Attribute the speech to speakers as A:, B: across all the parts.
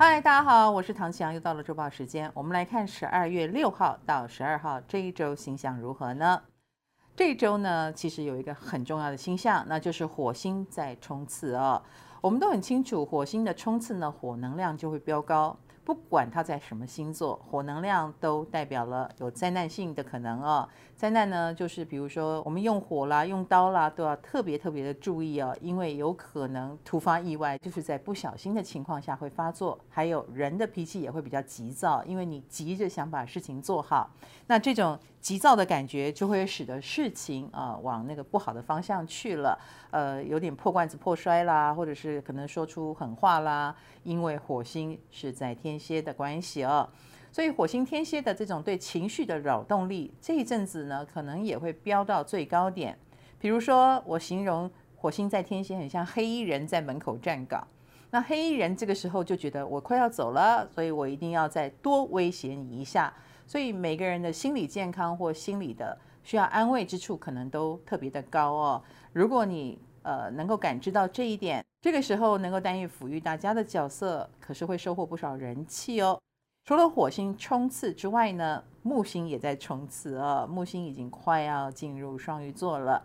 A: 嗨，大家好，我是唐奇阳，又到了周报时间，我们来看十二月六号到十二号这一周星象如何呢？这一周呢，其实有一个很重要的星象，那就是火星在冲刺哦。我们都很清楚，火星的冲刺呢，火能量就会飙高。不管他在什么星座，火能量都代表了有灾难性的可能哦。灾难呢，就是比如说我们用火啦、用刀啦，都要特别特别的注意哦，因为有可能突发意外，就是在不小心的情况下会发作。还有人的脾气也会比较急躁，因为你急着想把事情做好，那这种急躁的感觉就会使得事情啊、呃、往那个不好的方向去了，呃，有点破罐子破摔啦，或者是可能说出狠话啦，因为火星是在天蝎的关系哦，所以火星天蝎的这种对情绪的扰动力，这一阵子呢，可能也会飙到最高点。比如说，我形容火星在天蝎很像黑衣人在门口站岗，那黑衣人这个时候就觉得我快要走了，所以我一定要再多威胁你一下。所以每个人的心理健康或心理的需要安慰之处，可能都特别的高哦。如果你呃能够感知到这一点。这个时候能够担任抚育大家的角色，可是会收获不少人气哦。除了火星冲刺之外呢，木星也在冲刺啊、哦。木星已经快要进入双鱼座了，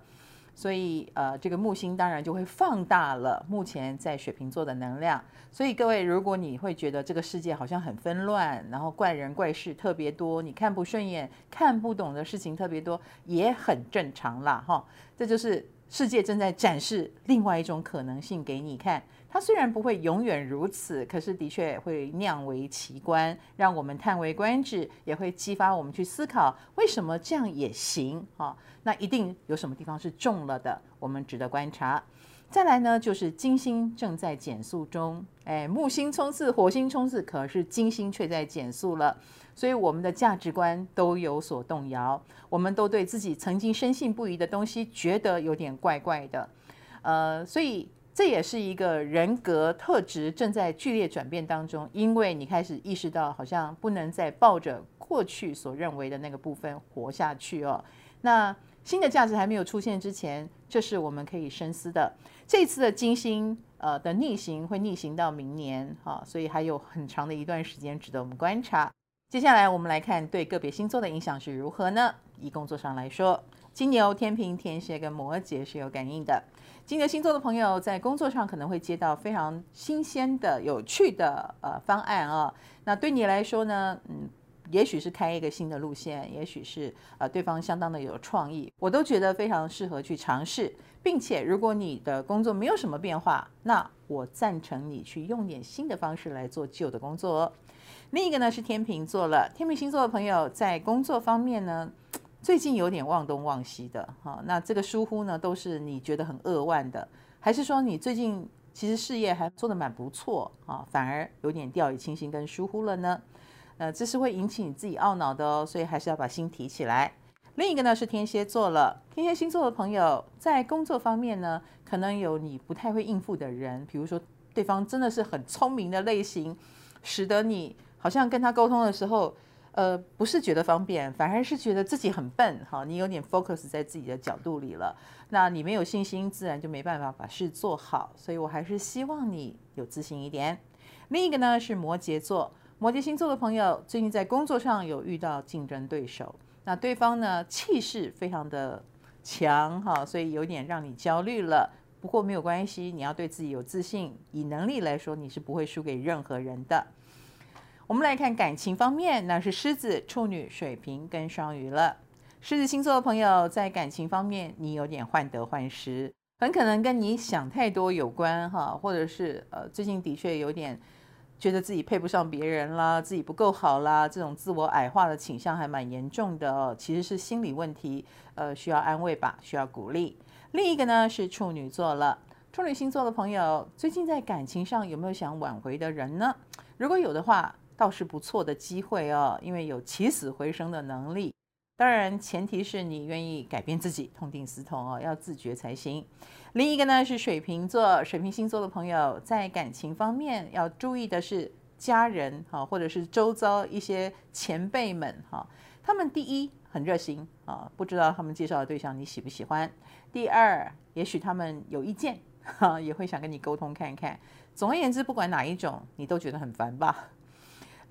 A: 所以呃，这个木星当然就会放大了目前在水瓶座的能量。所以各位，如果你会觉得这个世界好像很纷乱，然后怪人怪事特别多，你看不顺眼、看不懂的事情特别多，也很正常啦，哈。这就是。世界正在展示另外一种可能性给你看，它虽然不会永远如此，可是的确会酿为奇观，让我们叹为观止，也会激发我们去思考为什么这样也行啊？那一定有什么地方是中了的，我们值得观察。再来呢，就是金星正在减速中，哎，木星冲刺，火星冲刺，可是金星却在减速了，所以我们的价值观都有所动摇，我们都对自己曾经深信不疑的东西觉得有点怪怪的，呃，所以这也是一个人格特质正在剧烈转变当中，因为你开始意识到，好像不能再抱着过去所认为的那个部分活下去哦，那。新的价值还没有出现之前，这是我们可以深思的。这次的金星呃的逆行会逆行到明年哈，所以还有很长的一段时间值得我们观察。接下来我们来看对个别星座的影响是如何呢？以工作上来说，金牛、天秤、天蝎跟摩羯是有感应的。金牛星座的朋友在工作上可能会接到非常新鲜的、有趣的呃方案啊。那对你来说呢，嗯。也许是开一个新的路线，也许是呃对方相当的有创意，我都觉得非常适合去尝试，并且如果你的工作没有什么变化，那我赞成你去用点新的方式来做旧的工作哦。另一个呢是天秤座了，天秤星座的朋友在工作方面呢，最近有点忘东忘西的哈，那这个疏忽呢都是你觉得很扼腕的，还是说你最近其实事业还做得蛮不错啊，反而有点掉以轻心跟疏忽了呢？呃，这是会引起你自己懊恼的哦，所以还是要把心提起来。另一个呢是天蝎座了，天蝎星座的朋友在工作方面呢，可能有你不太会应付的人，比如说对方真的是很聪明的类型，使得你好像跟他沟通的时候，呃，不是觉得方便，反而是觉得自己很笨。哈，你有点 focus 在自己的角度里了，那你没有信心，自然就没办法把事做好。所以我还是希望你有自信一点。另一个呢是摩羯座。摩羯星座的朋友最近在工作上有遇到竞争对手，那对方呢气势非常的强哈，所以有点让你焦虑了。不过没有关系，你要对自己有自信，以能力来说，你是不会输给任何人的。我们来看感情方面，那是狮子、处女、水瓶跟双鱼了。狮子星座的朋友在感情方面，你有点患得患失，很可能跟你想太多有关哈，或者是呃最近的确有点。觉得自己配不上别人啦，自己不够好啦，这种自我矮化的倾向还蛮严重的哦。其实是心理问题，呃，需要安慰吧，需要鼓励。另一个呢是处女座了，处女星座的朋友最近在感情上有没有想挽回的人呢？如果有的话，倒是不错的机会哦，因为有起死回生的能力。当然，前提是你愿意改变自己，痛定思痛哦，要自觉才行。另一个呢是水瓶座，水瓶星座的朋友在感情方面要注意的是家人哈，或者是周遭一些前辈们哈，他们第一很热心啊，不知道他们介绍的对象你喜不喜欢；第二，也许他们有意见哈，也会想跟你沟通看看。总而言之，不管哪一种，你都觉得很烦吧。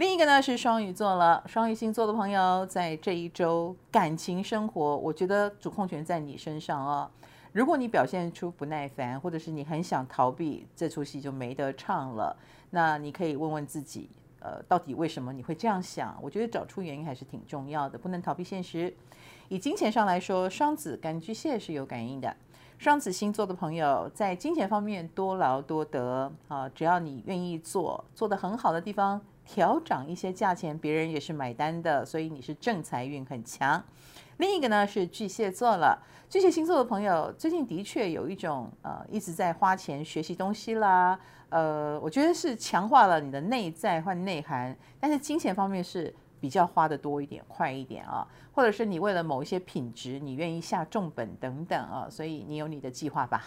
A: 另一个呢是双鱼座了，双鱼星座的朋友在这一周感情生活，我觉得主控权在你身上哦。如果你表现出不耐烦，或者是你很想逃避，这出戏就没得唱了。那你可以问问自己，呃，到底为什么你会这样想？我觉得找出原因还是挺重要的，不能逃避现实。以金钱上来说，双子跟巨蟹是有感应的。双子星座的朋友在金钱方面多劳多得啊，只要你愿意做，做得很好的地方。调涨一些价钱，别人也是买单的，所以你是正财运很强。另一个呢是巨蟹座了，巨蟹星座的朋友最近的确有一种呃一直在花钱学习东西啦，呃，我觉得是强化了你的内在或内涵，但是金钱方面是比较花得多一点、快一点啊，或者是你为了某一些品质，你愿意下重本等等啊，所以你有你的计划吧。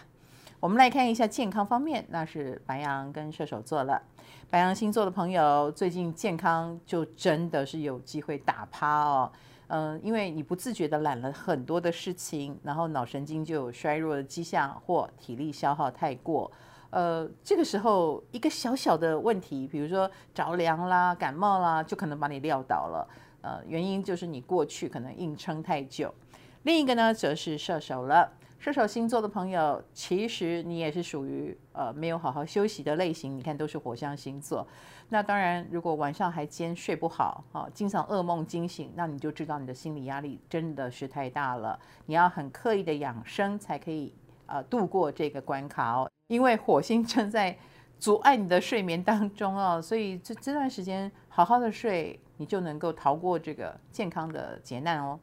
A: 我们来看一下健康方面，那是白羊跟射手座了。白羊星座的朋友最近健康就真的是有机会打趴哦。嗯，因为你不自觉的揽了很多的事情，然后脑神经就有衰弱的迹象，或体力消耗太过。呃，这个时候一个小小的问题，比如说着凉啦、感冒啦，就可能把你撂倒了。呃，原因就是你过去可能硬撑太久。另一个呢，则是射手了。射手星座的朋友，其实你也是属于呃没有好好休息的类型。你看，都是火象星座。那当然，如果晚上还兼睡不好，啊，经常噩梦惊醒，那你就知道你的心理压力真的是太大了。你要很刻意的养生，才可以呃度过这个关卡哦。因为火星正在阻碍你的睡眠当中哦，所以这这段时间好好的睡，你就能够逃过这个健康的劫难哦。